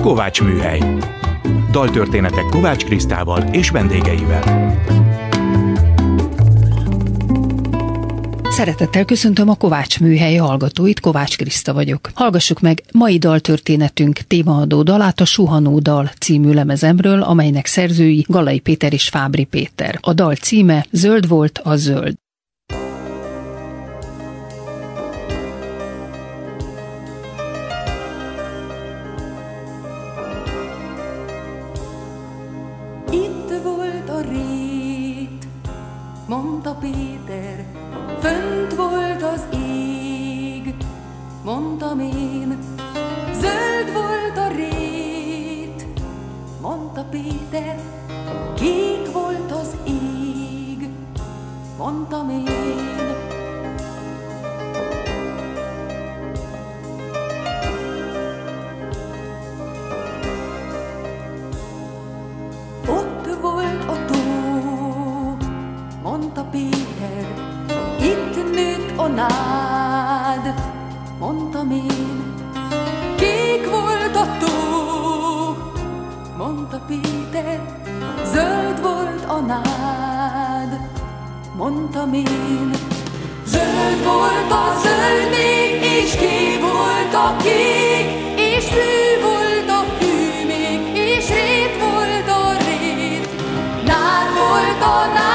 Kovács Műhely. Daltörténetek Kovács Krisztával és vendégeivel. Szeretettel köszöntöm a Kovács műhely hallgatóit, Kovács Kriszta vagyok. Hallgassuk meg mai daltörténetünk témaadó dalát a Suhanó dal című lemezemről, amelynek szerzői Galai Péter és Fábri Péter. A dal címe Zöld volt a zöld. 到没有。多难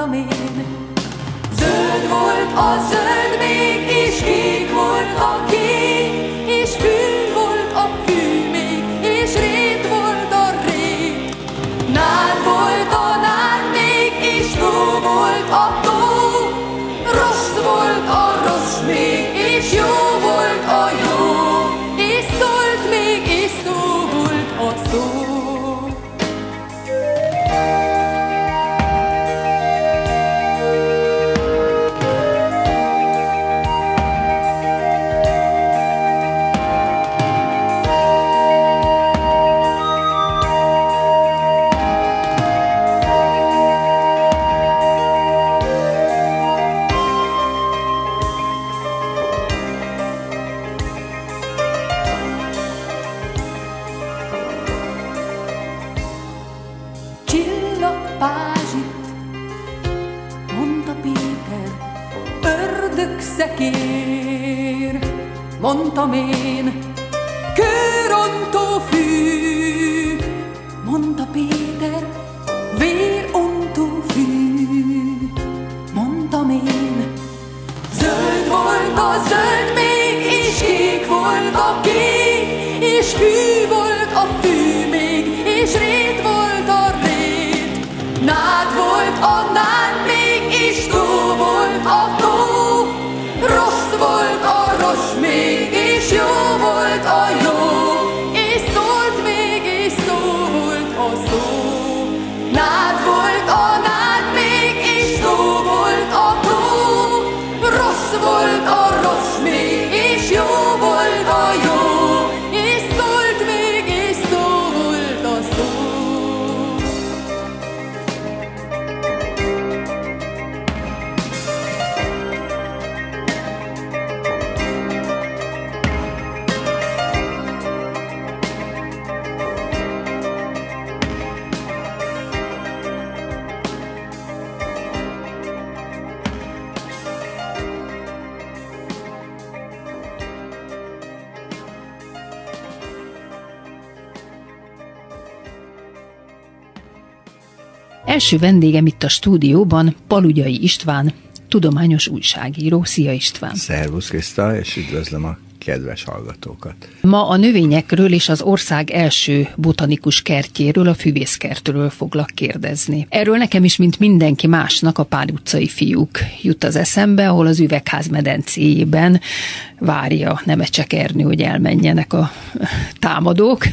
akartam én. Zöld volt a zöld szekér, mondtam én, kőrontó fű, mondta Péter, vérontó fű, mondtam én. Zöld volt a zöld még, és kék volt a kék, és fű volt a fű még, és rég Első vendégem itt a stúdióban Palugyai István, tudományos újságíró. Szia István! Szervusz Kriszta, és üdvözlöm a kedves hallgatókat. Ma a növényekről és az ország első botanikus kertjéről, a füvészkertről foglak kérdezni. Erről nekem is, mint mindenki másnak, a Pál utcai fiúk jut az eszembe, ahol az üvegház medencéjében várja Nemecsek Ernő, hogy elmenjenek a támadók.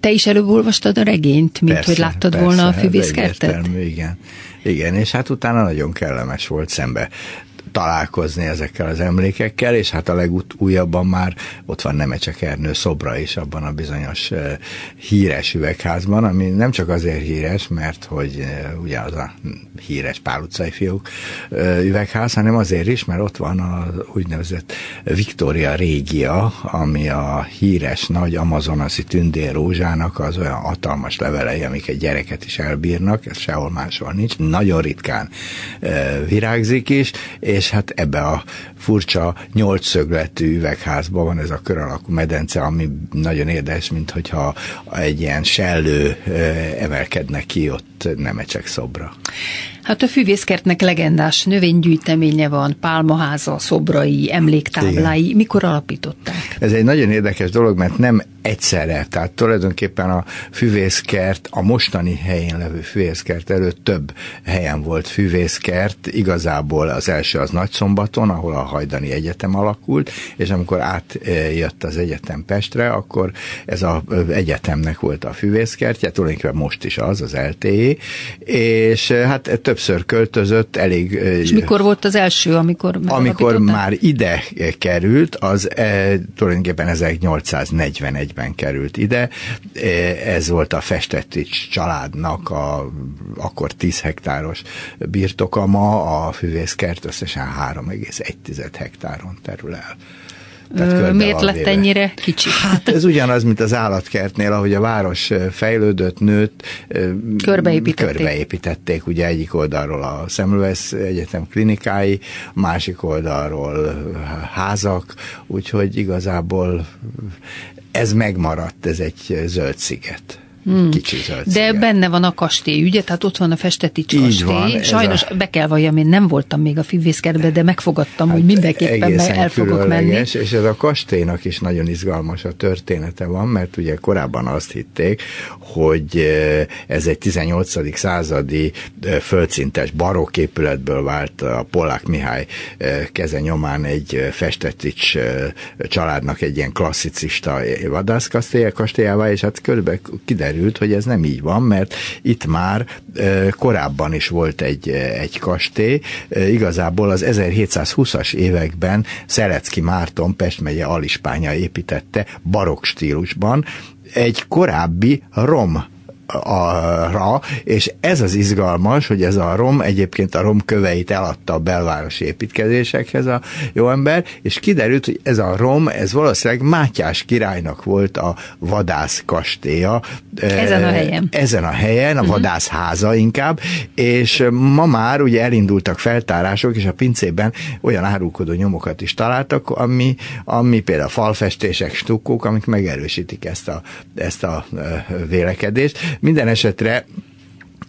Te is előbb olvastad a regényt, mint persze, hogy láttad persze, volna a füvészkertet? Igen. Igen, és hát utána nagyon kellemes volt szembe találkozni ezekkel az emlékekkel, és hát a legújabban már ott van Nemecsek Ernő szobra is abban a bizonyos híres üvegházban, ami nem csak azért híres, mert hogy ugye az a híres Pál utcai fiúk üvegház, hanem azért is, mert ott van az úgynevezett Victoria Régia, ami a híres nagy amazonasi tündérrózsának az olyan hatalmas levelei, amik egy gyereket is elbírnak, ez sehol máshol nincs, nagyon ritkán virágzik is, és hát ebbe a furcsa nyolcszögletű üvegházban van ez a kör alakú medence, ami nagyon érdekes, mint hogyha egy ilyen sellő emelkedne ki ott nemecsek szobra. Hát a füvészkertnek legendás növénygyűjteménye van, pálmaháza, szobrai, emléktáblái. Igen. Mikor alapították? Ez egy nagyon érdekes dolog, mert nem egyszerre, tehát tulajdonképpen a füvészkert, a mostani helyén levő füvészkert előtt több helyen volt füvészkert, igazából az első az Nagyszombaton, ahol a Hajdani Egyetem alakult, és amikor átjött az egyetem Pestre, akkor ez az egyetemnek volt a füvészkertje, tulajdonképpen most is az, az LTE, és hát többször költözött, elég... És mikor volt az első, amikor Amikor már ide került, az e, tulajdonképpen 1841-ben került ide. Ez volt a Festetics családnak a akkor 10 hektáros birtoka ma, a füvészkert összesen 3,1 hektáron terül el. Tehát Miért lett véve. ennyire kicsi? Hát ez ugyanaz, mint az állatkertnél, ahogy a város fejlődött, nőtt. Körbeépítették. Körbeépítették ugye egyik oldalról a Semmelweis Egyetem klinikái, másik oldalról házak, úgyhogy igazából ez megmaradt, ez egy zöld sziget. Hmm. Kicsi De benne van a kastély, ugye? Tehát ott van a Festetics kastély. Van, Sajnos a... be kell valljam, én nem voltam még a füvészkertbe, de megfogadtam, hát hogy mindenképpen el fogok menni. És ez a kastélynak is nagyon izgalmas a története van, mert ugye korábban azt hitték, hogy eh, ez egy 18. századi eh, földszintes barokk épületből vált a Polák Mihály eh, keze nyomán egy Festetics családnak egy ilyen klasszicista vadászkastélyává, és hát körülbelül kiderült, kiderült, hogy ez nem így van, mert itt már korábban is volt egy, egy kastély, igazából az 1720-as években Szelecki Márton Pest megye Alispánya építette barokk stílusban, egy korábbi rom arra, és ez az izgalmas, hogy ez a rom, egyébként a rom köveit eladta a belvárosi építkezésekhez a jó ember, és kiderült, hogy ez a rom, ez valószínűleg Mátyás királynak volt a vadász kastélya. Ezen a helyen. Ezen a helyen, a uh-huh. inkább, és ma már ugye elindultak feltárások, és a pincében olyan árulkodó nyomokat is találtak, ami, ami például falfestések, stukkók, amik megerősítik ezt a, ezt a vélekedést. Minden esetre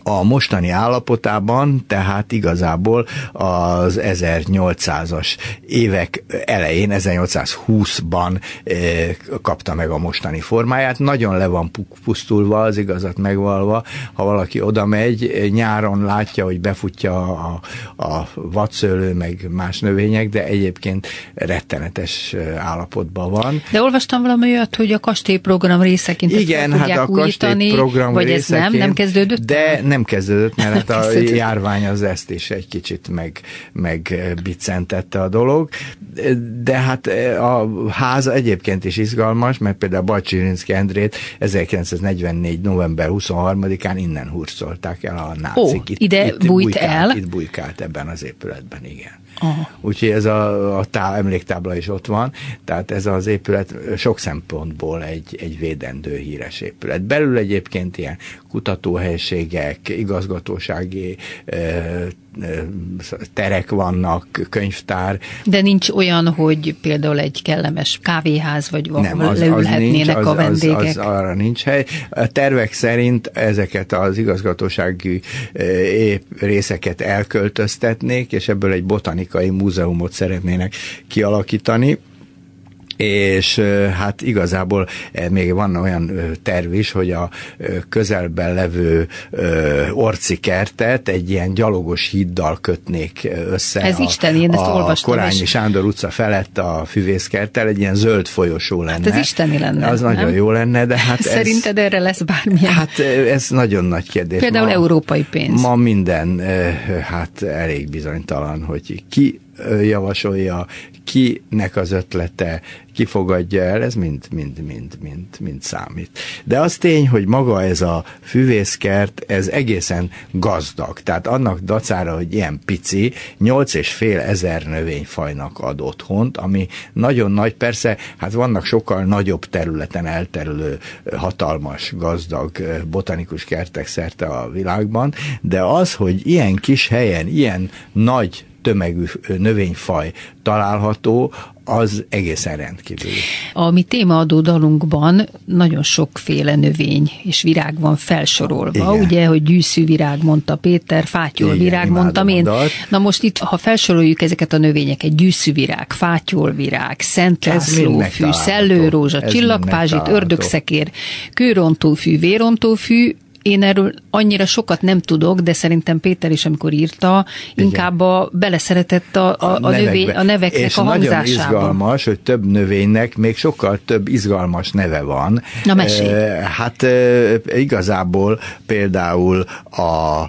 a mostani állapotában, tehát igazából az 1800-as évek elején, 1820-ban eh, kapta meg a mostani formáját. Nagyon le van pusztulva, az igazat megvalva. Ha valaki oda megy, nyáron látja, hogy befutja a, a vadszőlő, meg más növények, de egyébként rettenetes eh, állapotban van. De olvastam valami olyat, hogy a kastélyprogram részeként Igen, hát a kastélyprogram vagy ez nem, nem kezdődött? De nem kezdődött, mert hát a járvány az ezt is egy kicsit meg, megbicentette a dolog. De hát a ház egyébként is izgalmas, mert például Bacsirinszki Endrét 1944. november 23-án innen hurcolták el a nácik. Ó, itt, ide itt bújt bujkált, el? Itt bujkált ebben az épületben, igen. Aha. Úgyhogy ez a, a tá, emléktábla is ott van, tehát ez az épület sok szempontból egy, egy védendő híres épület. Belül egyébként ilyen kutatóhelységek, igazgatósági terek vannak, könyvtár. De nincs olyan, hogy például egy kellemes kávéház, vagy Nem, az, az nincs, a vendégek? Az, az, az arra nincs hely. A tervek szerint ezeket az igazgatósági részeket elköltöztetnék, és ebből egy botanikai múzeumot szeretnének kialakítani és hát igazából még van olyan terv is, hogy a közelben levő orci kertet egy ilyen gyalogos híddal kötnék össze. Ez a, Isten, én ezt a Korányi is. Sándor utca felett a füvészkerttel egy ilyen zöld folyosó lenne. Hát ez isteni lenne. Az nem? nagyon jó lenne, de hát Szerinted ez, erre lesz bármilyen? Hát ez nagyon nagy kérdés. Például ma, európai pénz. Ma minden hát elég bizonytalan, hogy ki javasolja, kinek az ötlete, ki fogadja el, ez mind, mind, mind, mind, mind számít. De az tény, hogy maga ez a füvészkert, ez egészen gazdag. Tehát annak dacára, hogy ilyen pici, nyolc és fél ezer növényfajnak ad otthont, ami nagyon nagy, persze, hát vannak sokkal nagyobb területen elterülő hatalmas, gazdag botanikus kertek szerte a világban, de az, hogy ilyen kis helyen, ilyen nagy tömegű növényfaj található, az egészen rendkívül. A mi témaadó dalunkban nagyon sokféle növény és virág van felsorolva. Igen. Ugye, hogy gyűszűvirág mondta Péter, fátyolvirág mondtam én. Na most itt, ha felsoroljuk ezeket a növényeket, gyűszűvirág, fátyolvirág, Szent Lászlófű, szellőrózsa, csillagpázsit, ördögszekér, kőrontófű, vérontófű, én erről annyira sokat nem tudok, de szerintem Péter is, amikor írta, Igen. inkább a, beleszeretett a, a, a, a, növény, a neveknek és a hangzásába. Nagyon izgalmas, hogy több növénynek még sokkal több izgalmas neve van. Na mesélj. Hát igazából például a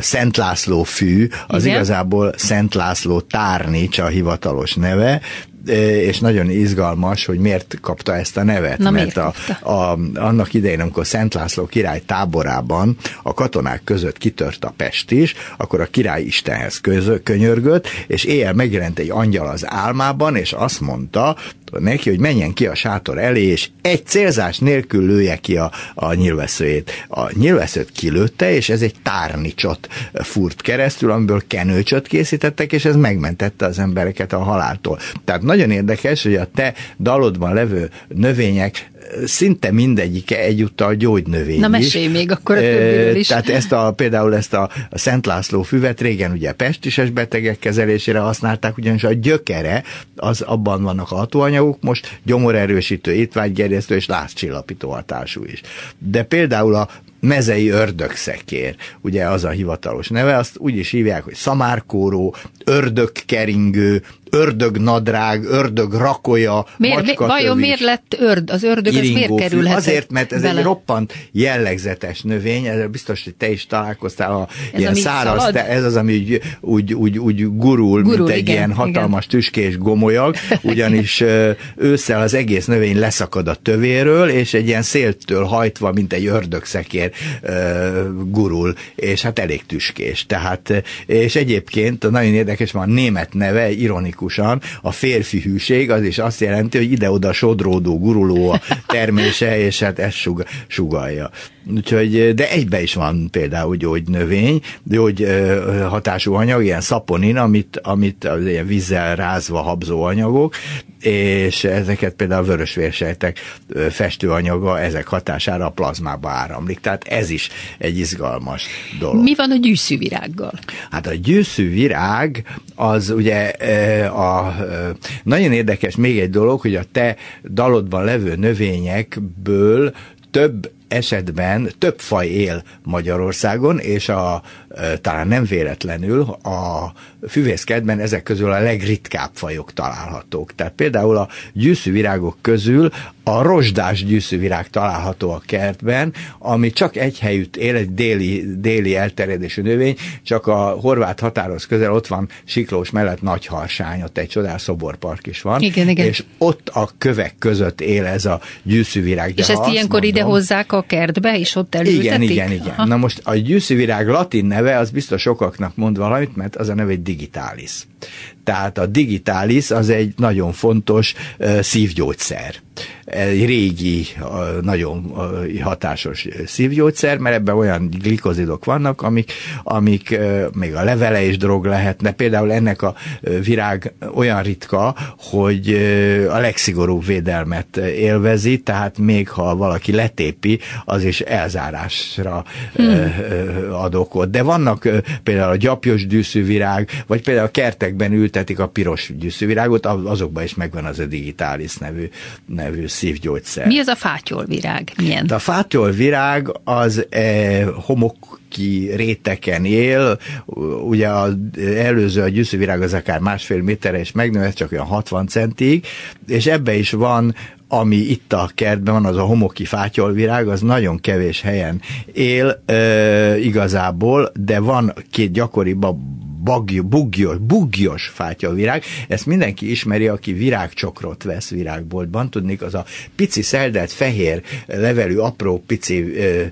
Szent László fű, az Igen? igazából Szent László Tárnics a hivatalos neve, és nagyon izgalmas, hogy miért kapta ezt a nevet. Na, mert a, a, annak idején, amikor Szent László király táborában a katonák között kitört a pest is, akkor a király Istenhez közö, könyörgött, és éjjel megjelent egy angyal az álmában, és azt mondta neki, hogy menjen ki a sátor elé, és egy célzás nélkül lője ki a, a nyilveszőjét. A nyilveszőt kilőtte, és ez egy tárnicsot furt keresztül, amiből kenőcsöt készítettek, és ez megmentette az embereket a haláltól. Tehát nagyon érdekes, hogy a te dalodban levő növények szinte mindegyike egyúttal gyógynövény Na mesélj még akkor a többiről is. Tehát ezt a, például ezt a, a Szent László füvet régen ugye pestises betegek kezelésére használták, ugyanis a gyökere, az abban vannak a hatóanyagok, most gyomorerősítő, étvágygerjesztő és lázcsillapító hatású is. De például a mezei ördögszekér, ugye az a hivatalos neve, azt úgy is hívják, hogy szamárkóró, ördögkeringő, ördögnadrág, ördög rakoja, miért, macska Vajon miért lett örd? Az ördög az miért kerülhet? Azért, mert ez bele? egy roppant jellegzetes növény, ez biztos, hogy te is találkoztál a ez ilyen száraz, te, ez az, ami úgy, úgy, úgy, úgy gurul, gurul, mint egy igen, ilyen hatalmas igen. tüskés gomolyag, ugyanis ősszel az egész növény leszakad a tövéről, és egy ilyen széltől hajtva, mint egy ördögszekér gurul, és hát elég tüskés. Tehát, és egyébként nagyon érdekes, van a német neve, ironikus tipikusan a férfi hűség az is azt jelenti, hogy ide-oda sodródó, guruló a termése, és hát ez sug, sugalja. Úgyhogy, de egybe is van például gyógynövény, gyógy hatású anyag, ilyen szaponin, amit, amit vízzel rázva habzó anyagok, és ezeket például a vörösvérsejtek festőanyaga ezek hatására a plazmába áramlik. Tehát ez is egy izgalmas dolog. Mi van a gyűszűvirággal? Hát a gyűszűvirág az ugye a, nagyon érdekes még egy dolog, hogy a te dalodban levő növényekből több esetben több faj él Magyarországon, és a, talán nem véletlenül a füvészkedben ezek közül a legritkább fajok találhatók. Tehát például a gyűszűvirágok közül a rozsdás gyűszűvirág található a kertben, ami csak egy helyütt él, egy déli, déli elterjedésű növény, csak a horvát határhoz közel ott van Siklós mellett Nagyharsány, ott egy csodás szoborpark is van, igen, igen. és ott a kövek között él ez a gyűszűvirág. De és ezt ilyenkor mondom, ide hozzák a kertbe, és ott elültetik? Igen, igen, igen. Aha. Na most a gyűszűvirág latin neve, az biztos sokaknak mond valamit, mert az a neve egy digitális. Tehát a digitális az egy nagyon fontos szívgyógyszer egy régi, nagyon hatásos szívgyógyszer, mert ebben olyan glikozidok vannak, amik, amik még a levele is drog lehetne. Például ennek a virág olyan ritka, hogy a legszigorúbb védelmet élvezi, tehát még ha valaki letépi, az is elzárásra hmm. ad okot. De vannak például a gyapjos dűszű virág, vagy például a kertek kertekben ültetik a piros gyűszűvirágot, azokban is megvan az a digitális nevű, nevű szívgyógyszer. Mi az a fátyolvirág? Milyen? De a fátyolvirág az e, homok ki réteken él, ugye az előző a gyűszűvirág az akár másfél méterre és megnő, csak olyan 60 centig, és ebbe is van ami itt a kertben van, az a homoki fátyolvirág, az nagyon kevés helyen él e, igazából, de van két gyakoribb a baggy, bugyos, bugyos fátyolvirág. Ezt mindenki ismeri, aki virágcsokrot vesz virágboltban. Tudnék, az a pici szeldelt fehér levelű apró pici ö,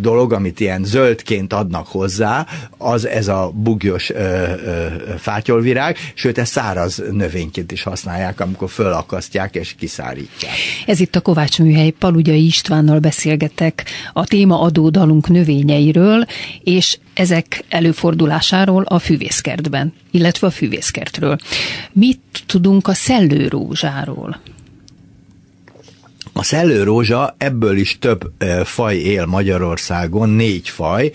dolog, amit ilyen zöldként adnak hozzá, az ez a bugyos ö, ö, fátyolvirág, sőt, ezt száraz növényként is használják, amikor fölakasztják és kiszárítják. Ez itt a Kovács Műhely Palugyai Istvánnal beszélgetek a téma adódalunk növényeiről, és ezek előfordulásáról a füvészkertben, illetve a füvészkertről. Mit tudunk a szellőrózsáról? A szellőrózsa, ebből is több faj él Magyarországon, négy faj,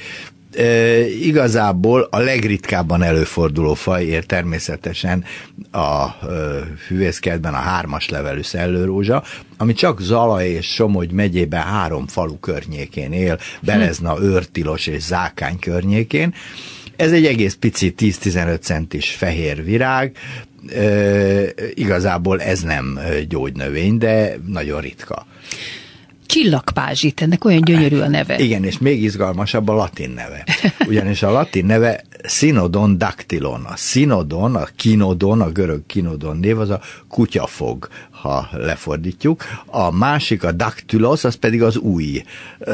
e, igazából a legritkábban előforduló faj ér természetesen a e, hűvészkertben a hármas levelű szellőrózsa, ami csak Zala és Somogy megyében három falu környékén él, Belezna, Őrtilos és Zákány környékén. Ez egy egész pici 10-15 centis fehér virág, e, igazából ez nem gyógynövény, de nagyon ritka csillagpázsit, ennek olyan gyönyörű a neve. Igen, és még izgalmasabb a latin neve. Ugyanis a latin neve Synodon dactylon. A Synodon, a kinodon, a görög kinodon név az a kutyafog ha lefordítjuk. A másik, a dactylos, az pedig az új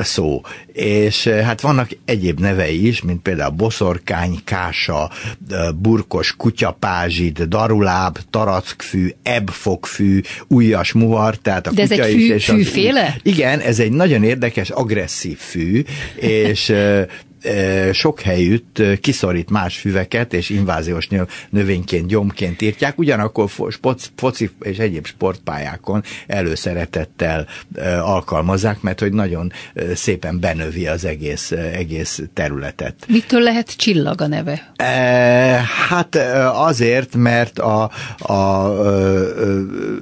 szó. És hát vannak egyéb nevei is, mint például boszorkány, kása, burkos kutyapázsid, daruláb, tarackfű, ebfogfű, újas muhar, tehát a De kutya ez egy fű, is, és fűféle? Az, igen, ez egy nagyon érdekes, agresszív fű, és sok helyütt kiszorít más füveket, és inváziós növényként, gyomként írtják, ugyanakkor foci és egyéb sportpályákon előszeretettel alkalmazzák, mert hogy nagyon szépen benövi az egész, egész területet. Mitől lehet csillag a neve? Hát azért, mert a, a,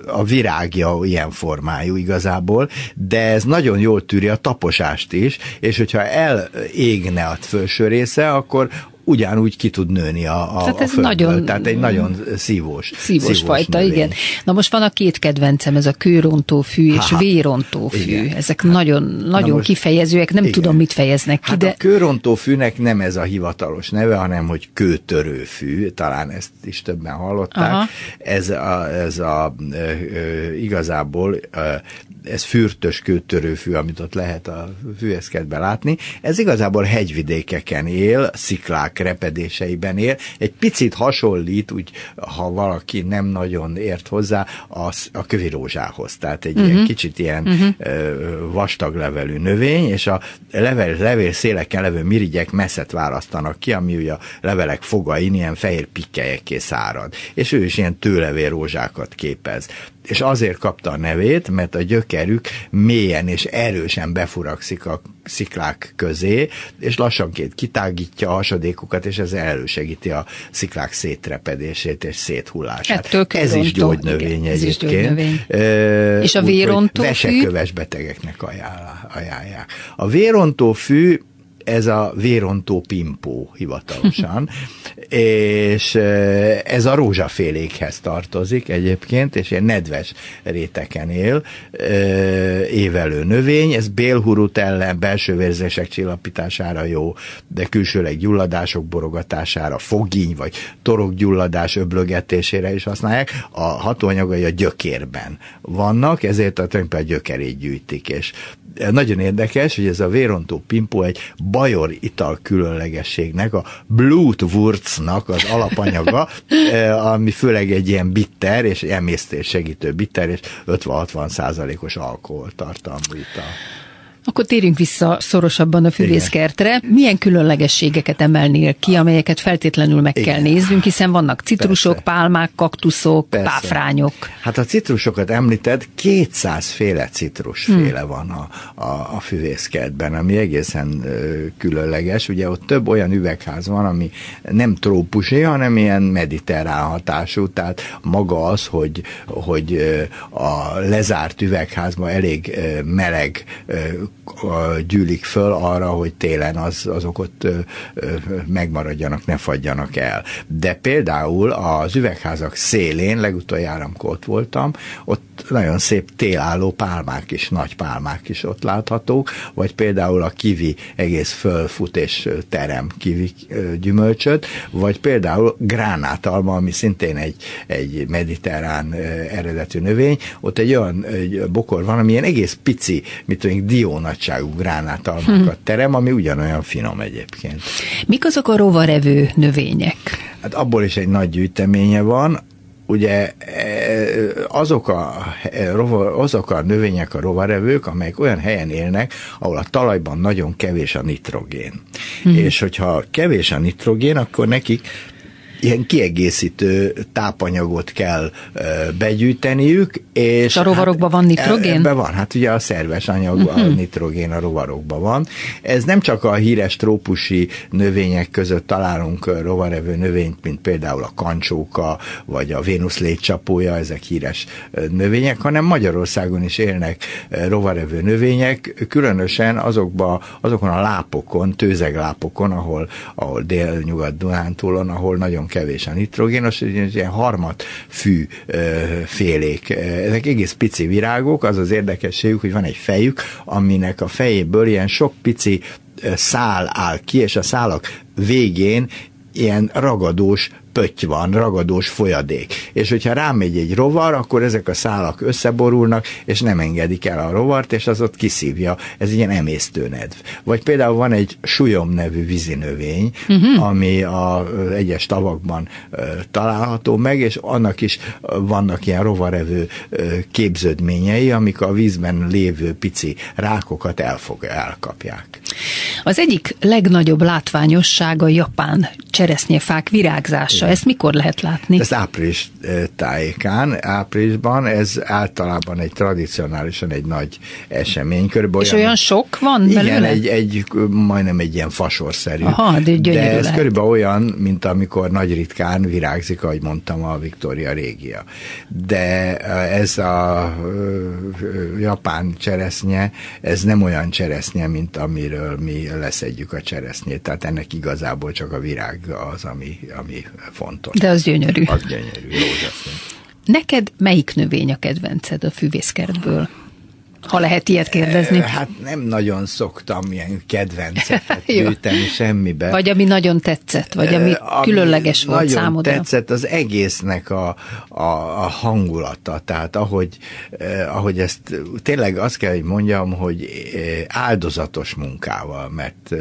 a virágja ilyen formájú igazából, de ez nagyon jól tűri a taposást is, és hogyha elégne a felső része, akkor ugyanúgy ki tud nőni a, a, Tehát ez a földből. Nagyon, Tehát egy nagyon szívós Szívós, szívós fajta, növény. igen. Na most van a két kedvencem, ez a kőrontó fű és ha, vérontó fű. Igen. Ezek hát, nagyon, nagyon most, kifejezőek, nem igen. tudom, mit fejeznek ki. Hát de... a kőrontó fűnek nem ez a hivatalos neve, hanem hogy kőtörő fű, talán ezt is többen hallották. Aha. Ez a, ez a e, e, igazából e, ez fürtös kőtörőfű, amit ott lehet a fűeszkedben látni. Ez igazából hegyvidékeken él, sziklák repedéseiben él. Egy picit hasonlít, úgy, ha valaki nem nagyon ért hozzá, az, a kövirózsához. Tehát egy uh-huh. ilyen mhm. kicsit ilyen uh-huh. vastag levelű növény, és a level, levél széleken levő mirigyek messzet választanak ki, ami ugye a levelek fogain ilyen fehér pikkelyekké szárad. És ő is ilyen tőlevél rózsákat képez és azért kapta a nevét, mert a gyökerük mélyen és erősen befurakszik a sziklák közé, és lassanként kitágítja a hasadékokat, és ez elősegíti a sziklák szétrepedését és széthullását. Ettől ez is gyógynövény Igen, egyébként. Ez is gyógynövény. E, és a vérontó fű? Veseköves betegeknek ajánlják. A vérontó fű ez a vérontó pimpó hivatalosan, és ez a rózsafélékhez tartozik egyébként, és ilyen nedves réteken él, évelő növény, ez bélhurut ellen, belső vérzések csillapítására jó, de külsőleg gyulladások borogatására, fogíny vagy torokgyulladás öblögetésére is használják. A hatóanyagai a gyökérben vannak, ezért a a gyökerét gyűjtik, és nagyon érdekes, hogy ez a vérontó pimpó egy bajor ital különlegességnek, a Blutwurznak az alapanyaga, ami főleg egy ilyen bitter és emésztés segítő bitter és 50-60 százalékos alkoholtartalmú ital. Akkor térjünk vissza szorosabban a fűvészkertre. Milyen különlegességeket emelnél ki, amelyeket feltétlenül meg Igen. kell néznünk, hiszen vannak citrusok, Persze. pálmák, kaktuszok, Persze. páfrányok. Hát a citrusokat említed, 200 féle citrusféle hmm. van a, a, a füvészkertben, ami egészen ö, különleges. Ugye ott több olyan üvegház van, ami nem trópusi, hanem ilyen mediterrán hatású, tehát maga az, hogy, hogy a lezárt üvegházban elég meleg gyűlik föl arra, hogy télen az, azok ott megmaradjanak, ne fagyjanak el. De például az üvegházak szélén, legutoljára, amikor ott voltam, ott nagyon szép télálló pálmák is, nagy pálmák is ott láthatók, vagy például a kivi egész fölfut és terem kivi gyümölcsöt, vagy például gránátalma, ami szintén egy, egy mediterrán eredetű növény, ott egy olyan egy bokor van, ami ilyen egész pici, mit tudom, dió nagyságú gránátalmakat terem, ami ugyanolyan finom egyébként. Mik azok a rovarevő növények? Hát abból is egy nagy gyűjteménye van, ugye e, azok a, e, azok a növények, a rovarevők, amelyek olyan helyen élnek, ahol a talajban nagyon kevés a nitrogén. Hmm. És hogyha kevés a nitrogén, akkor nekik ilyen kiegészítő tápanyagot kell begyűjteniük. És, és a rovarokban hát, van nitrogén? Ebben van, hát ugye a szerves anyag, uh-huh. a mhm. nitrogén a rovarokban van. Ez nem csak a híres trópusi növények között találunk rovarevő növényt, mint például a kancsóka, vagy a Vénusz létcsapója, ezek híres növények, hanem Magyarországon is élnek rovarevő növények, különösen azokba, azokon a lápokon, tőzeglápokon, ahol, ahol dél-nyugat-Dunántúlon, ahol nagyon kevés a nitrogénos, ilyen harmat fű félék. Ezek egész pici virágok, az az érdekességük, hogy van egy fejük, aminek a fejéből ilyen sok pici szál áll ki, és a szálak végén ilyen ragadós pötty van, ragadós folyadék. És hogyha rámegy egy rovar, akkor ezek a szálak összeborulnak, és nem engedik el a rovart, és az ott kiszívja. Ez ilyen emésztőnedv. Vagy például van egy sujom nevű vízinövény, uh-huh. ami a egyes tavakban található meg, és annak is vannak ilyen rovarevő képződményei, amik a vízben lévő pici rákokat elfog, elkapják. Az egyik legnagyobb látványosság a japán cseresznyefák virágzása. Ezt mikor lehet látni? Ez április tájékán, áprilisban, ez általában egy tradicionálisan egy nagy esemény. Körülbelül És olyan, olyan sok van belőle? Igen, egy, egy, majdnem egy ilyen fasorszerű. Aha, de, de ez lehet. körülbelül olyan, mint amikor nagy ritkán virágzik, ahogy mondtam, a Victoria régia. De ez a japán cseresznye, ez nem olyan cseresznye, mint amiről mi leszedjük a cseresznyét. Tehát ennek igazából csak a virág az, ami, ami fontos. De az gyönyörű. Az gyönyörű, rózsaszín. Neked melyik növény a kedvenced a füvészkertből? Ha lehet ilyet kérdezni. Hát nem nagyon szoktam ilyen kedvenceket gyűjteni semmibe. Vagy ami nagyon tetszett, vagy ami, ami különleges volt nagyon számodra. tetszett az egésznek a, a, a hangulata. Tehát ahogy, eh, ahogy ezt tényleg azt kell, hogy mondjam, hogy áldozatos munkával, mert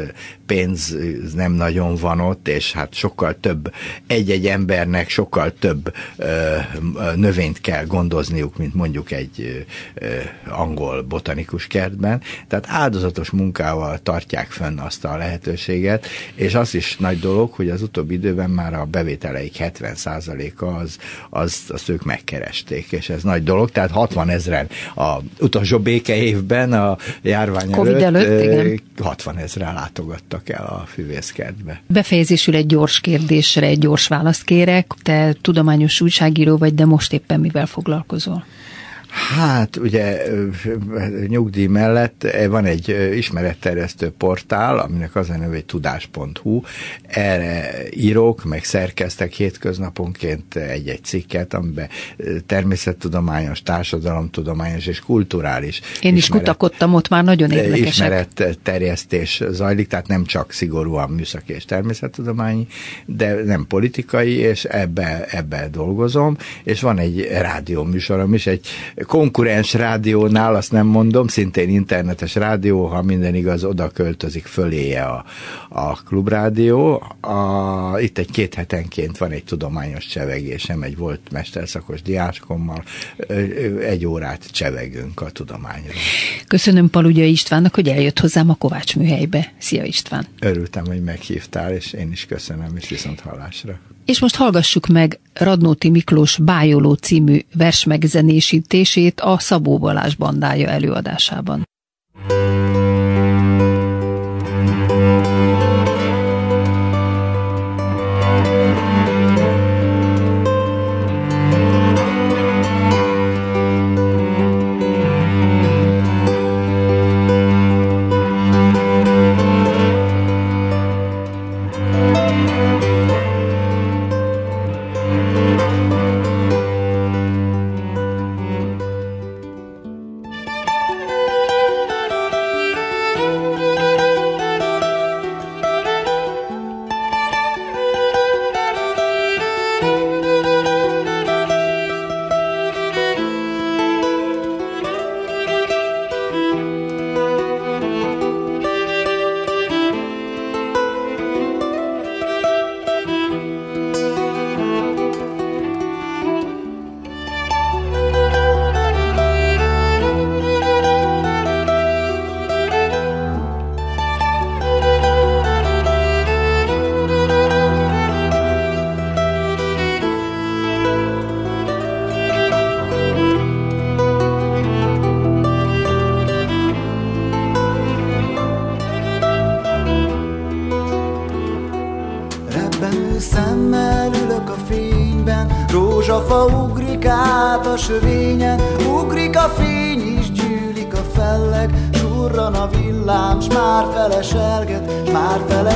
pénz nem nagyon van ott, és hát sokkal több, egy-egy embernek sokkal több eh, növényt kell gondozniuk, mint mondjuk egy eh, angol valahol botanikus kertben, tehát áldozatos munkával tartják fönn azt a lehetőséget, és az is nagy dolog, hogy az utóbbi időben már a bevételeik 70%-a az, az, azt ők megkeresték, és ez nagy dolog, tehát 60 ezeren a utolsó béke évben a járvány Covid előtt, előtt igen. 60 ezeren látogattak el a füvészkertbe. Befejezésül egy gyors kérdésre, egy gyors választ kérek. Te tudományos újságíró vagy, de most éppen mivel foglalkozol? Hát ugye nyugdíj mellett van egy ismeretterjesztő portál, aminek az a neve, hogy tudás.hu. Erre írok, meg szerkeztek hétköznaponként egy-egy cikket, amiben természettudományos, társadalomtudományos és kulturális Én is ismeret, kutakodtam, ott már nagyon érdekesek. Ismeretterjesztés zajlik, tehát nem csak szigorúan műszaki és természettudományi, de nem politikai, és ebbe, ebbe dolgozom, és van egy rádió műsorom is, egy konkurens rádiónál, azt nem mondom, szintén internetes rádió, ha minden igaz, oda költözik föléje a, a klubrádió. A, itt egy két hetenként van egy tudományos csevegésem, egy volt mesterszakos diákommal, egy órát csevegünk a tudományról. Köszönöm Paludja Istvánnak, hogy eljött hozzám a Kovács műhelybe. Szia István! Örültem, hogy meghívtál, és én is köszönöm, és viszont hallásra. És most hallgassuk meg Radnóti Miklós Bájoló című versmegzenésítését a Szabó Balázs bandája előadásában.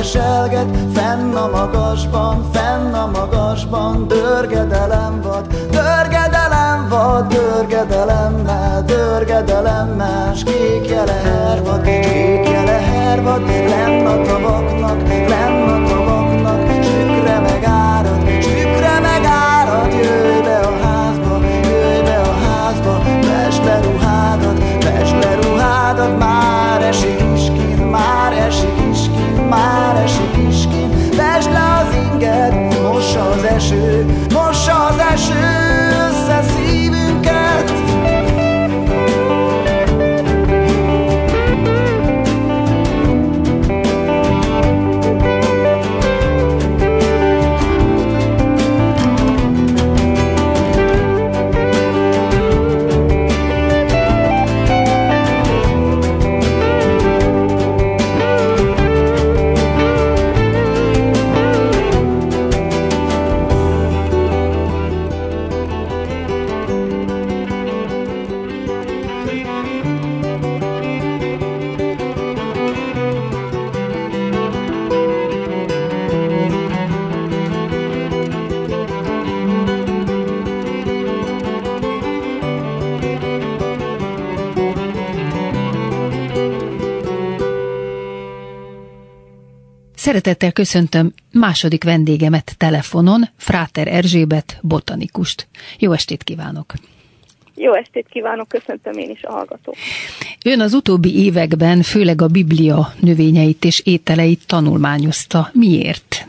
Már feleselget, fenn a magasban, fenn a magasban, dörgedelem vad, dörgedelem vad, dörgedelemmel, dörgedelemmel, s kék jele hervad, kék jele hervad, lenn a tavaknak, mossa az eső, mossa az Szeretettel köszöntöm második vendégemet telefonon, Fráter Erzsébet, botanikust. Jó estét kívánok! Jó estét kívánok, köszöntöm én is a hallgatók. Ön az utóbbi években főleg a Biblia növényeit és ételeit tanulmányozta. Miért?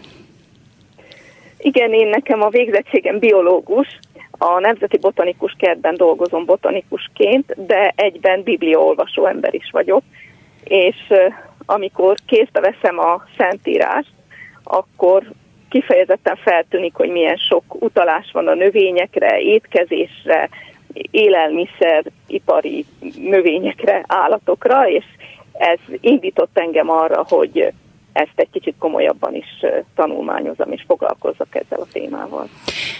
Igen, én nekem a végzettségem biológus, a Nemzeti Botanikus Kertben dolgozom botanikusként, de egyben bibliaolvasó ember is vagyok, és amikor kézbe veszem a szentírást, akkor kifejezetten feltűnik, hogy milyen sok utalás van a növényekre, étkezésre, élelmiszer, ipari növényekre, állatokra, és ez indított engem arra, hogy ezt egy kicsit komolyabban is tanulmányozom, és foglalkozzak ezzel a témával.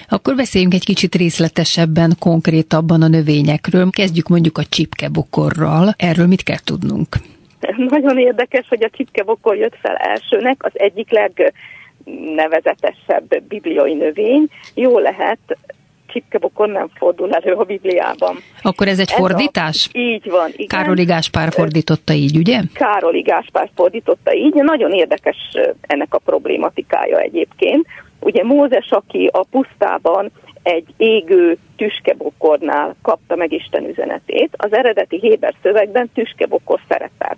Akkor beszéljünk egy kicsit részletesebben, konkrétabban a növényekről. Kezdjük mondjuk a csipkebokorral. Erről mit kell tudnunk? Nagyon érdekes, hogy a csipkebokor jött fel elsőnek, az egyik legnevezetesebb bibliai növény. Jó lehet, csipkebokor nem fordul elő a Bibliában. Akkor ez egy ez fordítás? A, így van, igen. Károli Gáspár fordította így, ugye? Károli Gáspár fordította így. Nagyon érdekes ennek a problématikája egyébként Ugye Mózes, aki a pusztában egy égő tüskebokornál kapta meg Isten üzenetét, az eredeti Héber szövegben tüskebokor szerepel.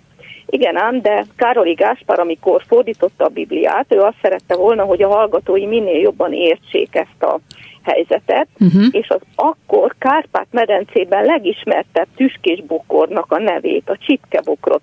Igen ám, de Károli Gáspár, amikor fordította a Bibliát, ő azt szerette volna, hogy a hallgatói minél jobban értsék ezt a helyzetet, uh-huh. és az akkor Kárpát-medencében legismertebb tüskésbokornak a nevét, a csipkebokrot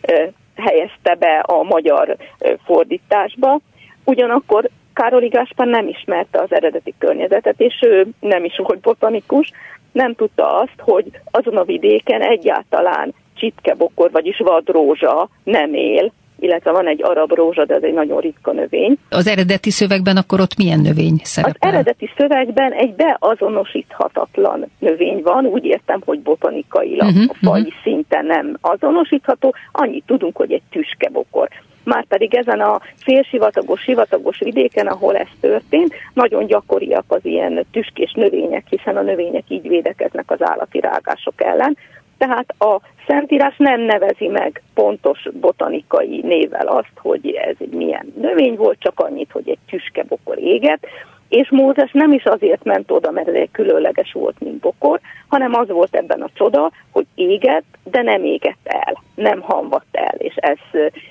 ö, helyezte be a magyar ö, fordításba. Ugyanakkor Károli Gáspár nem ismerte az eredeti környezetet, és ő nem is volt botanikus, nem tudta azt, hogy azon a vidéken egyáltalán csitkebokor, vagyis vadrózsa nem él, illetve van egy arab rózsa, de ez egy nagyon ritka növény. Az eredeti szövegben akkor ott milyen növény szerepel? Az eredeti szövegben egy beazonosíthatatlan növény van, úgy értem, hogy botanikailag uh-huh, a faj uh-huh. szinten nem azonosítható, annyit tudunk, hogy egy tüskebokor. Márpedig ezen a félsivatagos, sivatagos vidéken, ahol ez történt, nagyon gyakoriak az ilyen tüskés növények, hiszen a növények így védekeznek az állati rágások ellen. Tehát a Szentírás nem nevezi meg pontos botanikai névvel azt, hogy ez egy milyen növény volt, csak annyit, hogy egy tüskebokor éget, és Mózes nem is azért ment oda, mert ez egy különleges volt, mint bokor, hanem az volt ebben a csoda, hogy égett, de nem égett el, nem hamvadt el, és ez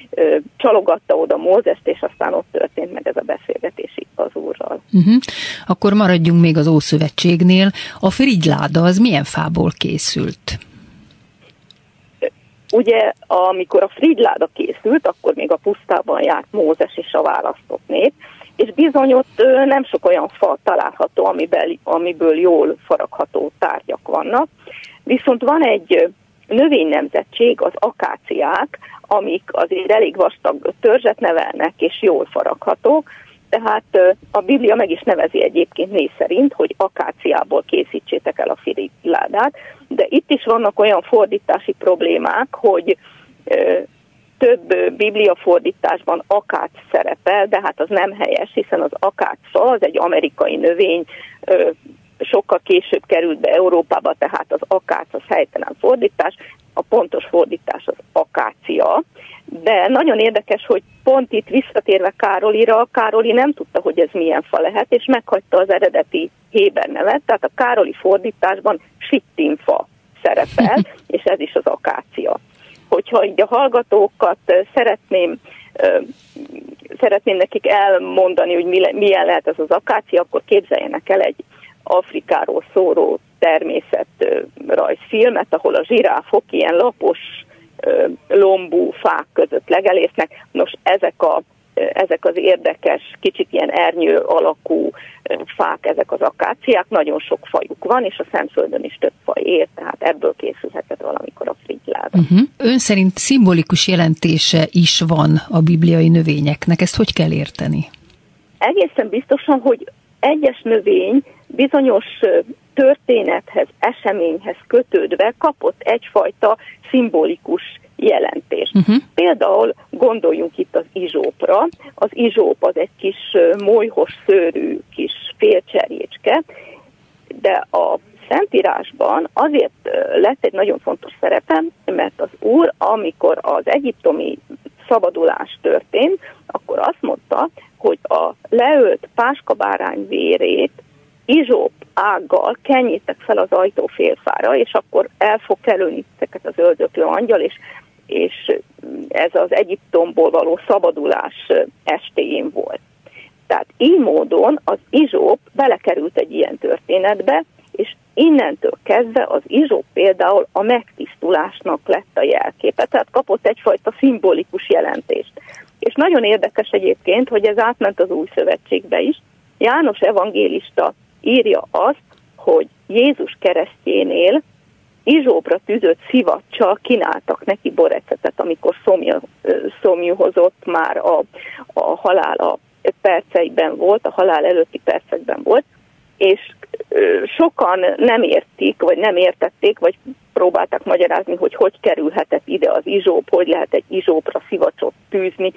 ö, csalogatta oda Mózest, és aztán ott történt meg ez a beszélgetés itt az úrral. Uh-huh. Akkor maradjunk még az Ószövetségnél. A frigyláda az milyen fából készült? Ugye, amikor a frigyláda készült, akkor még a pusztában járt Mózes és a választott nép, és bizony ott nem sok olyan fa található, amiből, amiből jól faragható tárgyak vannak. Viszont van egy növénynemzetség, az akáciák, amik azért elég vastag törzset nevelnek, és jól faraghatók, tehát a Biblia meg is nevezi egyébként név szerint, hogy akáciából készítsétek el a firigyládát, de itt is vannak olyan fordítási problémák, hogy több biblia fordításban akác szerepel, de hát az nem helyes, hiszen az akácfa az egy amerikai növény, sokkal később került be Európába, tehát az akác az helytelen fordítás, a pontos fordítás az akácia, de nagyon érdekes, hogy pont itt visszatérve Károlira, Károli nem tudta, hogy ez milyen fa lehet, és meghagyta az eredeti Héber nevet, tehát a Károli fordításban sittinfa szerepel, és ez is az akácia. Hogyha így a hallgatókat szeretném szeretném nekik elmondani, hogy milyen lehet ez az akácia, akkor képzeljenek el egy Afrikáról szóró természetrajzfilmet, ahol a zsiráfok ilyen lapos lombú fák között legelésznek. Nos, ezek a ezek az érdekes, kicsit ilyen ernyő alakú fák, ezek az akáciák, nagyon sok fajuk van, és a Szentföldön is több faj ér, tehát ebből készülhetett valamikor a frigyláda. Uh-huh. Ön szerint szimbolikus jelentése is van a bibliai növényeknek, ezt hogy kell érteni? Egészen biztosan, hogy egyes növény bizonyos történethez, eseményhez kötődve kapott egyfajta szimbolikus jelentést. Uh-huh. Például gondoljunk itt az izsópra. Az izsóp az egy kis molyhos szőrű kis félcserjécske, de a Szentírásban azért lett egy nagyon fontos szerepem, mert az úr, amikor az egyiptomi szabadulás történt, akkor azt mondta, hogy a leölt páskabárány vérét izsóp ággal kenjétek fel az ajtó félfára, és akkor el fog kerülni ezeket az öldöklő angyal, és, és ez az Egyiptomból való szabadulás estéjén volt. Tehát így módon az izsóp belekerült egy ilyen történetbe, és innentől kezdve az izsóp például a megtisztulásnak lett a jelképe, tehát kapott egyfajta szimbolikus jelentést. És nagyon érdekes egyébként, hogy ez átment az új szövetségbe is. János evangélista írja azt, hogy Jézus keresztjénél izsóbra tűzött szivacsal kínáltak neki borecetet, amikor szomja, szomjuhozott már a, a halál a perceiben volt, a halál előtti percekben volt, és sokan nem értik, vagy nem értették, vagy próbálták magyarázni, hogy hogy kerülhetett ide az izsóp, hogy lehet egy izsópra szivacsot tűzni.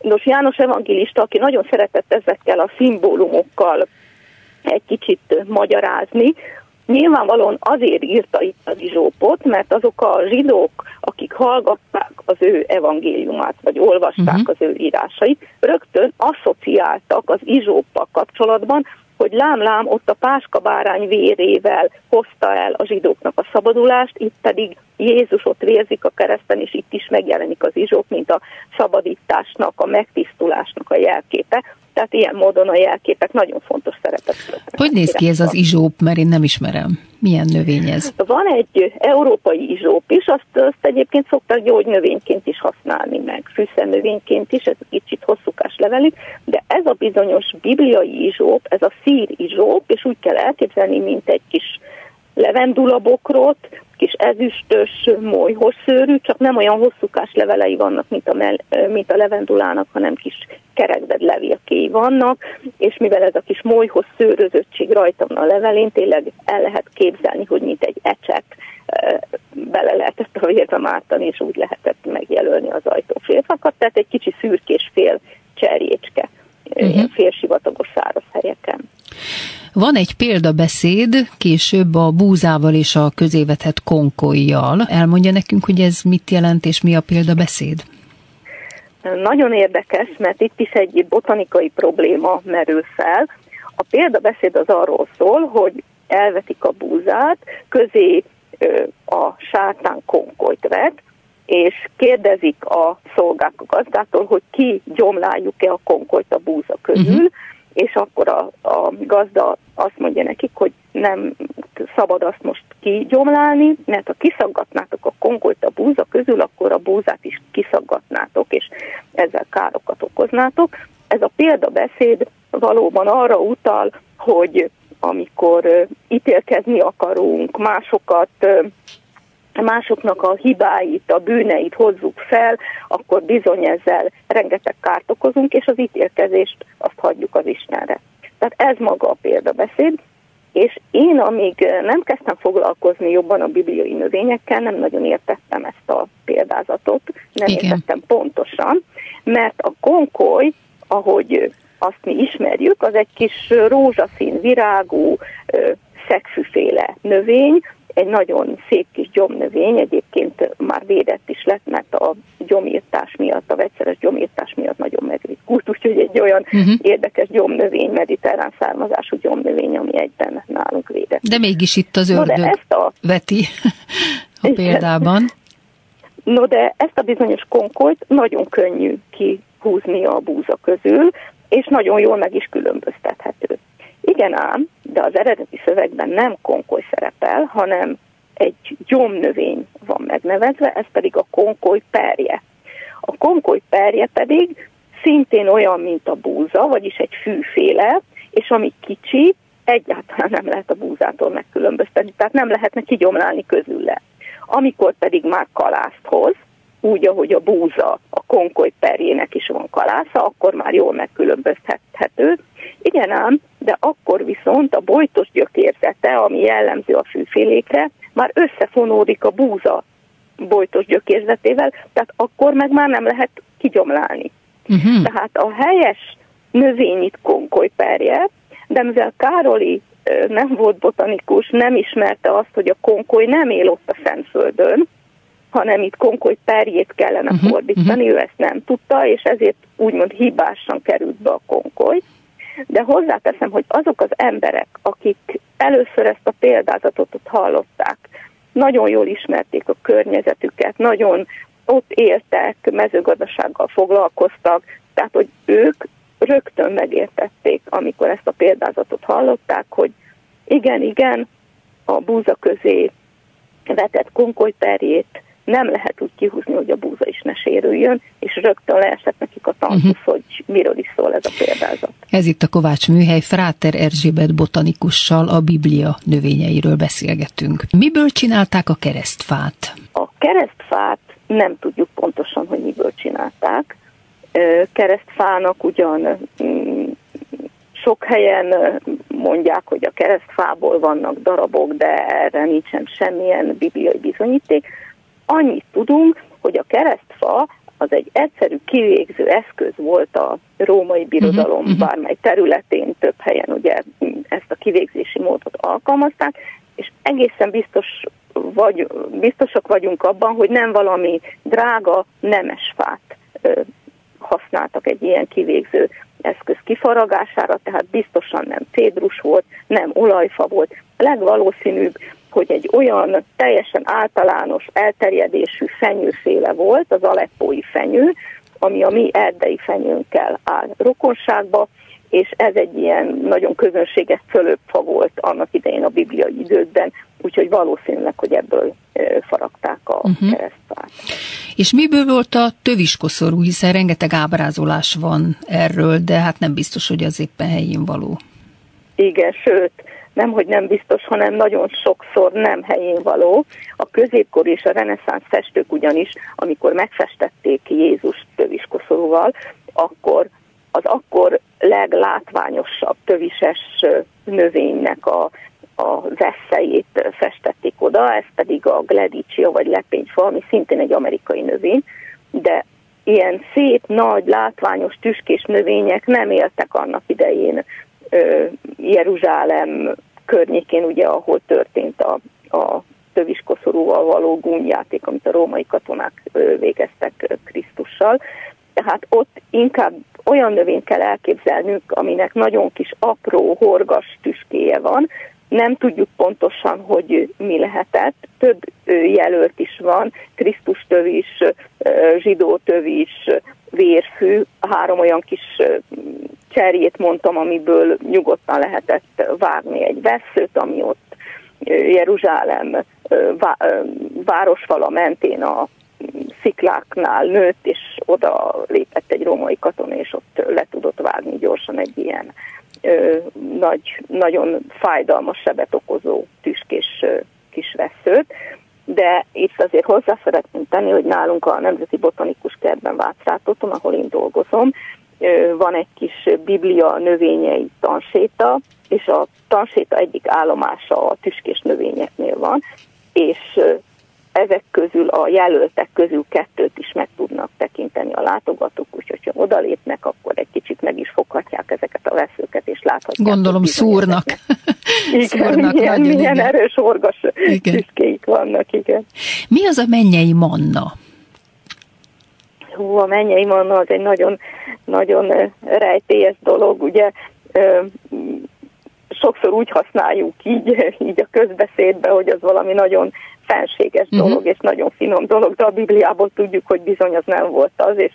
Nos, János evangélista, aki nagyon szeretett ezekkel a szimbólumokkal egy kicsit magyarázni. Nyilvánvalóan azért írta itt az Izsópot, mert azok a zsidók, akik hallgatták az ő evangéliumát, vagy olvasták uh-huh. az ő írásait, rögtön asszociáltak az izsóppal kapcsolatban, hogy lám-lám ott a páska bárány vérével hozta el a zsidóknak a szabadulást, itt pedig Jézus ott vérzik a kereszten, és itt is megjelenik az izsók, mint a szabadításnak, a megtisztulásnak a jelképe. Tehát ilyen módon a jelképek nagyon fontos szerepet Hogy néz ki ez az izsóp, mert én nem ismerem. Milyen növény ez? Van egy európai izsóp is, azt, azt egyébként szoktak gyógynövényként is használni, meg fűszernövényként is, ez kicsit hosszúkás levelük, de ez a bizonyos bibliai izsóp, ez a szír izsóp, és úgy kell elképzelni, mint egy kis levendulabokrot, kis ezüstös, molyhos szőrű, csak nem olyan hosszúkás levelei vannak, mint a, mel, mint a levendulának, hanem kis kerekbed levélkéi vannak, és mivel ez a kis molyhos szőrözöttség rajta van a levelén, tényleg el lehet képzelni, hogy mint egy ecsek bele lehetett a vérbe mártani, és úgy lehetett megjelölni az ajtófélfakat, tehát egy kicsi szürkés fél cserjécske, uh-huh. félsivatagos száraz helyeken. Van egy példabeszéd később a búzával és a közévetett konkolyjal. Elmondja nekünk, hogy ez mit jelent és mi a példabeszéd? Nagyon érdekes, mert itt is egy botanikai probléma merül fel. A példabeszéd az arról szól, hogy elvetik a búzát, közé a sátán konkolyt vet, és kérdezik a szolgák a gazdától, hogy ki gyomláljuk-e a konkolyt a búza közül, uh-huh és akkor a, a gazda azt mondja nekik, hogy nem szabad azt most kigyomlálni, mert ha kiszaggatnátok a kongolt a búza közül, akkor a búzát is kiszaggatnátok, és ezzel károkat okoznátok. Ez a példabeszéd valóban arra utal, hogy amikor ítélkezni akarunk, másokat másoknak a hibáit, a bűneit hozzuk fel, akkor bizony ezzel rengeteg kárt okozunk, és az ítélkezést azt hagyjuk az Istenre. Tehát ez maga a példabeszéd, és én amíg nem kezdtem foglalkozni jobban a bibliai növényekkel, nem nagyon értettem ezt a példázatot, nem Igen. értettem pontosan, mert a konkoly, ahogy azt mi ismerjük, az egy kis rózsaszín virágú, szegfűféle növény, egy nagyon szép kis gyomnövény, egyébként már védett is lett, mert a gyomírtás miatt, a vegyszeres gyomírtás miatt nagyon megritkult, úgyhogy egy olyan uh-huh. érdekes gyomnövény, mediterrán származású gyomnövény, ami egyben nálunk védett. De mégis itt az ördög no, ezt a... veti a példában. No de ezt a bizonyos konkolt nagyon könnyű kihúzni a búza közül, és nagyon jól meg is különböztethető. Igen ám, de az eredeti szövegben nem konkoly szerepel, hanem egy gyomnövény van megnevezve, ez pedig a konkoly perje. A konkoly perje pedig szintén olyan, mint a búza, vagyis egy fűféle, és ami kicsi, egyáltalán nem lehet a búzától megkülönböztetni, tehát nem lehetne kigyomlálni közülle. Amikor pedig már kalászt hoz, úgy, ahogy a búza a konkoly perjének is van kalásza, akkor már jól megkülönböztethető. Igen ám, de akkor viszont a bojtos gyökérzete, ami jellemző a fűfélékre, már összefonódik a búza bojtos gyökérzetével, tehát akkor meg már nem lehet kigyomlálni. Uh-huh. Tehát a helyes növény itt konkolyperje, de mivel Károli nem volt botanikus, nem ismerte azt, hogy a konkoly nem él ott a Szentföldön, hanem itt konkoly perjét kellene uh-huh, fordítani, uh-huh. ő ezt nem tudta, és ezért úgymond hibásan került be a konkoly. De hozzáteszem, hogy azok az emberek, akik először ezt a példázatot ott hallották, nagyon jól ismerték a környezetüket, nagyon ott éltek, mezőgazdasággal foglalkoztak, tehát hogy ők rögtön megértették, amikor ezt a példázatot hallották, hogy igen, igen, a búza közé vetett konkolyperjét nem lehet úgy kihúzni, hogy a búza is ne sérüljön, és rögtön leesett nekik a tantusz, uh-huh. hogy miről is szól ez a példázat. Ez itt a Kovács Műhely, Fráter Erzsébet botanikussal a Biblia növényeiről beszélgetünk. Miből csinálták a keresztfát? A keresztfát nem tudjuk pontosan, hogy miből csinálták. Keresztfának ugyan mm, sok helyen mondják, hogy a keresztfából vannak darabok, de erre nincsen semmilyen bibliai bizonyíték annyit tudunk, hogy a keresztfa az egy egyszerű kivégző eszköz volt a római birodalom uh-huh, bármely területén, több helyen ugye ezt a kivégzési módot alkalmazták, és egészen biztos vagy, biztosak vagyunk abban, hogy nem valami drága nemes fát használtak egy ilyen kivégző eszköz kifaragására, tehát biztosan nem cédrus volt, nem olajfa volt. A legvalószínűbb, hogy egy olyan teljesen általános elterjedésű fenyőféle volt, az aleppói fenyő, ami a mi erdei fenyőnkkel áll rokonságba, és ez egy ilyen nagyon közönséges fölöpfa volt annak idején a bibliai időkben, úgyhogy valószínűleg, hogy ebből faragták a uh-huh. keresztfát. És miből volt a töviskoszorú, hiszen rengeteg ábrázolás van erről, de hát nem biztos, hogy az éppen helyén való. Igen, sőt, nem, hogy nem biztos, hanem nagyon sokszor nem helyén való. A középkor és a reneszánsz festők ugyanis, amikor megfestették Jézus töviskoszorúval, akkor az akkor leglátványosabb tövises növénynek a, a veszélyét festették oda, ez pedig a gledicia vagy lepényfa, ami szintén egy amerikai növény, de ilyen szép, nagy, látványos tüskés növények nem éltek annak idején Jeruzsálem környékén, ugye, ahol történt a, a töviskoszorúval való gúnyjáték, amit a római katonák végeztek Krisztussal. Tehát ott inkább olyan növényt kell elképzelnünk, aminek nagyon kis apró, horgas tüskéje van, nem tudjuk pontosan, hogy mi lehetett. Több jelölt is van, Krisztus tövis, zsidó tövis, vérfű, három olyan kis cserjét mondtam, amiből nyugodtan lehetett vágni egy veszőt, ami ott Jeruzsálem városfala mentén a szikláknál nőtt, és oda lépett egy római katona, és ott le tudott vágni gyorsan egy ilyen ö, nagy, nagyon fájdalmas sebet okozó tüskés kis veszőt. De itt azért hozzá szeretném tenni, hogy nálunk a Nemzeti Botanikus Kertben Vácrátoton, ahol én dolgozom, van egy kis biblia növényei tanséta, és a tanséta egyik állomása a tüskés növényeknél van, és ezek közül a jelöltek közül kettőt is meg tudnak tekinteni a látogatók, úgyhogy ha odalépnek, akkor egy kicsit meg is foghatják ezeket a veszőket, és láthatják. Gondolom szúrnak. igen, szúrnak milyen, nagyon, milyen igen. erős orgas tüskéik vannak, igen. Mi az a mennyei manna? Hú, a mennyei manna az egy nagyon, nagyon rejtélyes dolog, ugye sokszor úgy használjuk így, így a közbeszédbe, hogy az valami nagyon fenséges uh-huh. dolog, és nagyon finom dolog, de a Bibliából tudjuk, hogy bizony az nem volt az, és,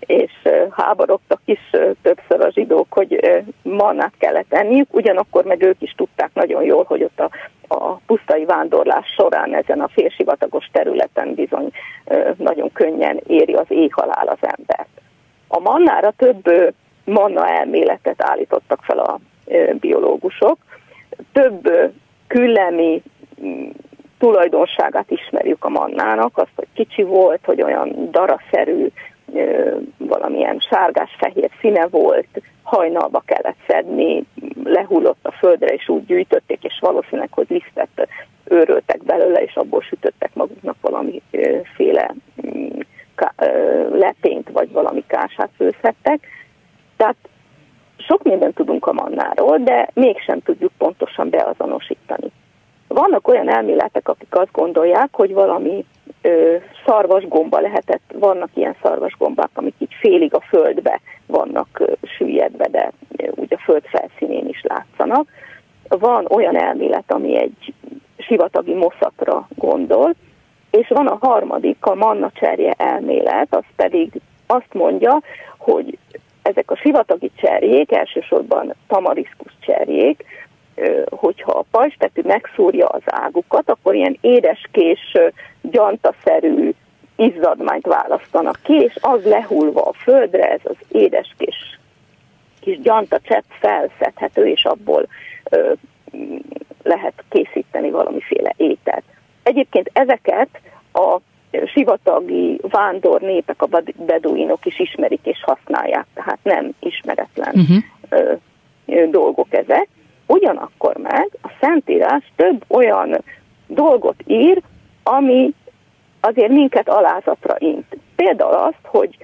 és háborogtak is többször a zsidók, hogy mannát kellett enniük, ugyanakkor meg ők is tudták nagyon jól, hogy ott a, a pusztai vándorlás során ezen a félsivatagos területen bizony nagyon könnyen éri az éjhalál az embert. A mannára több manna elméletet állítottak fel a biológusok, több küllemi tulajdonságát ismerjük a mannának, azt, hogy kicsi volt, hogy olyan daraszerű, valamilyen sárgás-fehér színe volt, hajnalba kellett szedni, lehullott a földre, és úgy gyűjtötték, és valószínűleg, hogy lisztet őröltek belőle, és abból sütöttek maguknak valamiféle mm, lepényt, vagy valami kását főzhettek. Tehát sok mindent tudunk a mannáról, de mégsem tudjuk pontosan beazonosítani. Vannak olyan elméletek, akik azt gondolják, hogy valami ö, szarvasgomba lehetett, vannak ilyen szarvasgombák, amik így félig a földbe vannak ö, süllyedve, de ö, úgy a föld felszínén is látszanak. Van olyan elmélet, ami egy sivatagi moszatra gondol, és van a harmadik, a manna cserje elmélet, az pedig azt mondja, hogy ezek a sivatagi cserjék, elsősorban tamariszkus cserjék, hogyha a pajstetű megszúrja az águkat, akkor ilyen édeskés, gyantaszerű izzadmányt választanak ki, és az lehullva a földre, ez az édeskés kis csepp felszedhető, és abból ö, lehet készíteni valamiféle ételt. Egyébként ezeket a sivatagi vándor népek, a beduinok is ismerik és használják, tehát nem ismeretlen uh-huh. ö, ö, dolgok ezek. Ugyanakkor meg a Szentírás több olyan dolgot ír, ami azért minket alázatra int. Például azt, hogy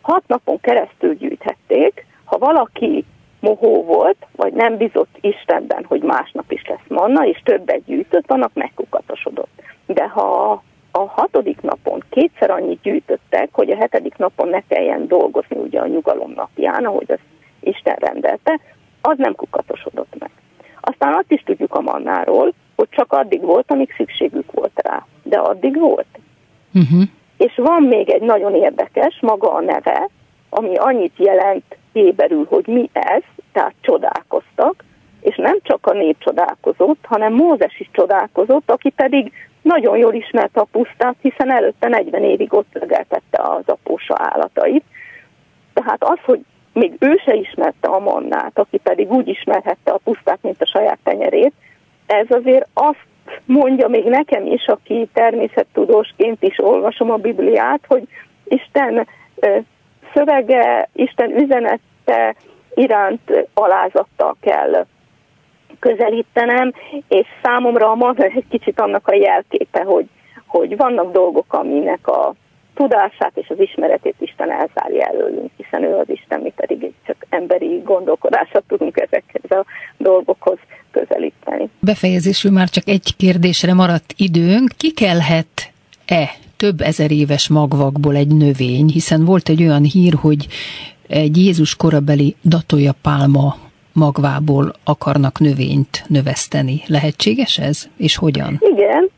hat napon keresztül gyűjthették, ha valaki mohó volt, vagy nem bizott Istenben, hogy másnap is lesz manna, és többet gyűjtött, annak megkukatosodott. de ha a hatodik napon kétszer annyit gyűjtöttek, hogy a hetedik napon ne kelljen dolgozni ugye a nyugalom napján, ahogy az Isten rendelte, az nem kukatosodott meg. Aztán azt is tudjuk a mannáról, hogy csak addig volt, amíg szükségük volt rá. De addig volt. Uh-huh. És van még egy nagyon érdekes, maga a neve, ami annyit jelent éberül, hogy mi ez, tehát csodálkoztak, és nem csak a nép csodálkozott, hanem Mózes is csodálkozott, aki pedig nagyon jól ismerte a pusztát, hiszen előtte 40 évig ott legeltette az apósa állatait. Tehát az, hogy még ő se ismerte a mannát, aki pedig úgy ismerhette a pusztát, mint a saját tenyerét, ez azért azt mondja még nekem is, aki természettudósként is olvasom a Bibliát, hogy Isten szövege, Isten üzenete iránt alázattal kell közelítenem, és számomra a maga egy kicsit annak a jelképe, hogy, hogy vannak dolgok, aminek a tudását és az ismeretét Isten elzárja előlünk, hiszen ő az Isten, mi pedig csak emberi gondolkodását tudunk ezekhez a dolgokhoz közelíteni. Befejezésül már csak egy kérdésre maradt időnk. Ki kellhet-e több ezer éves magvakból egy növény, hiszen volt egy olyan hír, hogy egy Jézus korabeli datója pálma magvából akarnak növényt növeszteni. Lehetséges ez? És hogyan? Igen,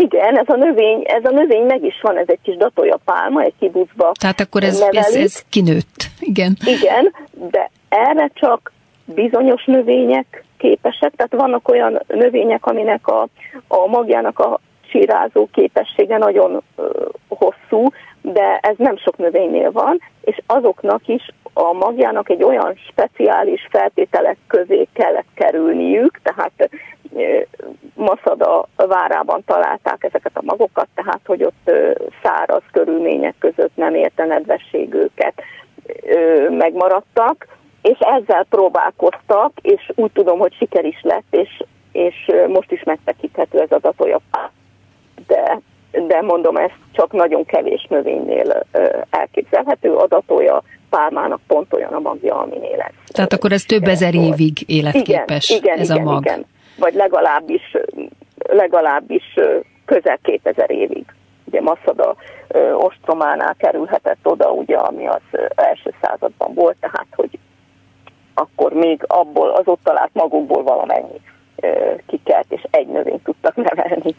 igen, ez a növény, ez a növény meg is van, ez egy kis datója pálma, egy kibucba Tehát akkor ez, ez, ez kinőtt, igen. Igen, de erre csak bizonyos növények képesek, tehát vannak olyan növények, aminek a, a magjának a csírázó képessége nagyon uh, hosszú, de ez nem sok növénynél van, és azoknak is a magjának egy olyan speciális feltételek közé kellett kerülniük, tehát Maszada várában találták ezeket a magokat, tehát hogy ott száraz körülmények között nem érte nedvesség őket megmaradtak, és ezzel próbálkoztak, és úgy tudom, hogy siker is lett, és, és most is megtekinthető ez az atolja. De, de mondom, ez csak nagyon kevés növénynél elképzelhető, adatója pálmának pont olyan a magja, aminél ez. Tehát akkor ez több ezer évig életképes, igen, igen, ez igen, a mag. Igen, vagy legalábbis, legalábbis közel 2000 évig. Ugye Maszada ostrománál kerülhetett oda, ugye, ami az első században volt, tehát hogy akkor még abból az ott magukból valamennyi kikelt, és egy növényt tudtak nevelni.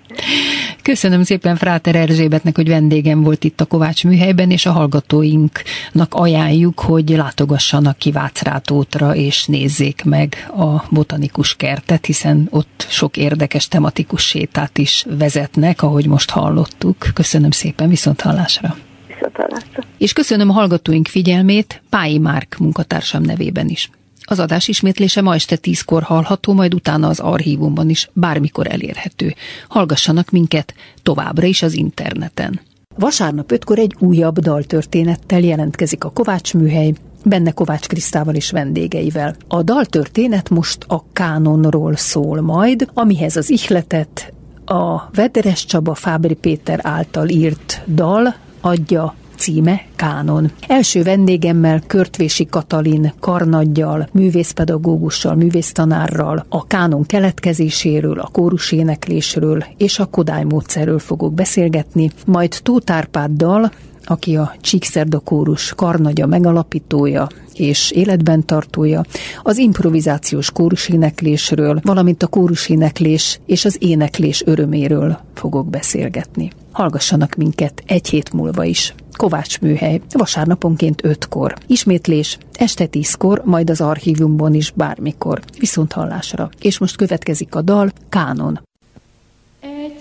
Köszönöm szépen Fráter Erzsébetnek, hogy vendégem volt itt a Kovács műhelyben, és a hallgatóinknak ajánljuk, hogy látogassanak ki Vácrátótra, és nézzék meg a botanikus kertet, hiszen ott sok érdekes tematikus sétát is vezetnek, ahogy most hallottuk. Köszönöm szépen, viszont hallásra! Viszont hallásra! És köszönöm a hallgatóink figyelmét Pályi Márk munkatársam nevében is. Az adás ismétlése ma este tízkor hallható, majd utána az archívumban is bármikor elérhető. Hallgassanak minket továbbra is az interneten. Vasárnap ötkor egy újabb daltörténettel jelentkezik a Kovács műhely, benne Kovács Krisztával és vendégeivel. A daltörténet most a kánonról szól majd, amihez az ihletet a Vederes Csaba Fábri Péter által írt dal adja címe Kánon. Első vendégemmel Körtvési Katalin karnaggyal, művészpedagógussal, művésztanárral a kánon keletkezéséről, a kóruséneklésről és a Kodály módszerről fogok beszélgetni, majd Tóth Árpáddal, aki a Csíkszerda kórus karnagya megalapítója és életben tartója, az improvizációs kóruséneklésről, valamint a kóruséneklés és az éneklés öröméről fogok beszélgetni. Hallgassanak minket egy hét múlva is. Kovács műhely, vasárnaponként 5-kor. Ismétlés este 10-kor, majd az archívumban is bármikor. Viszont hallásra. És most következik a dal Kánon. Egy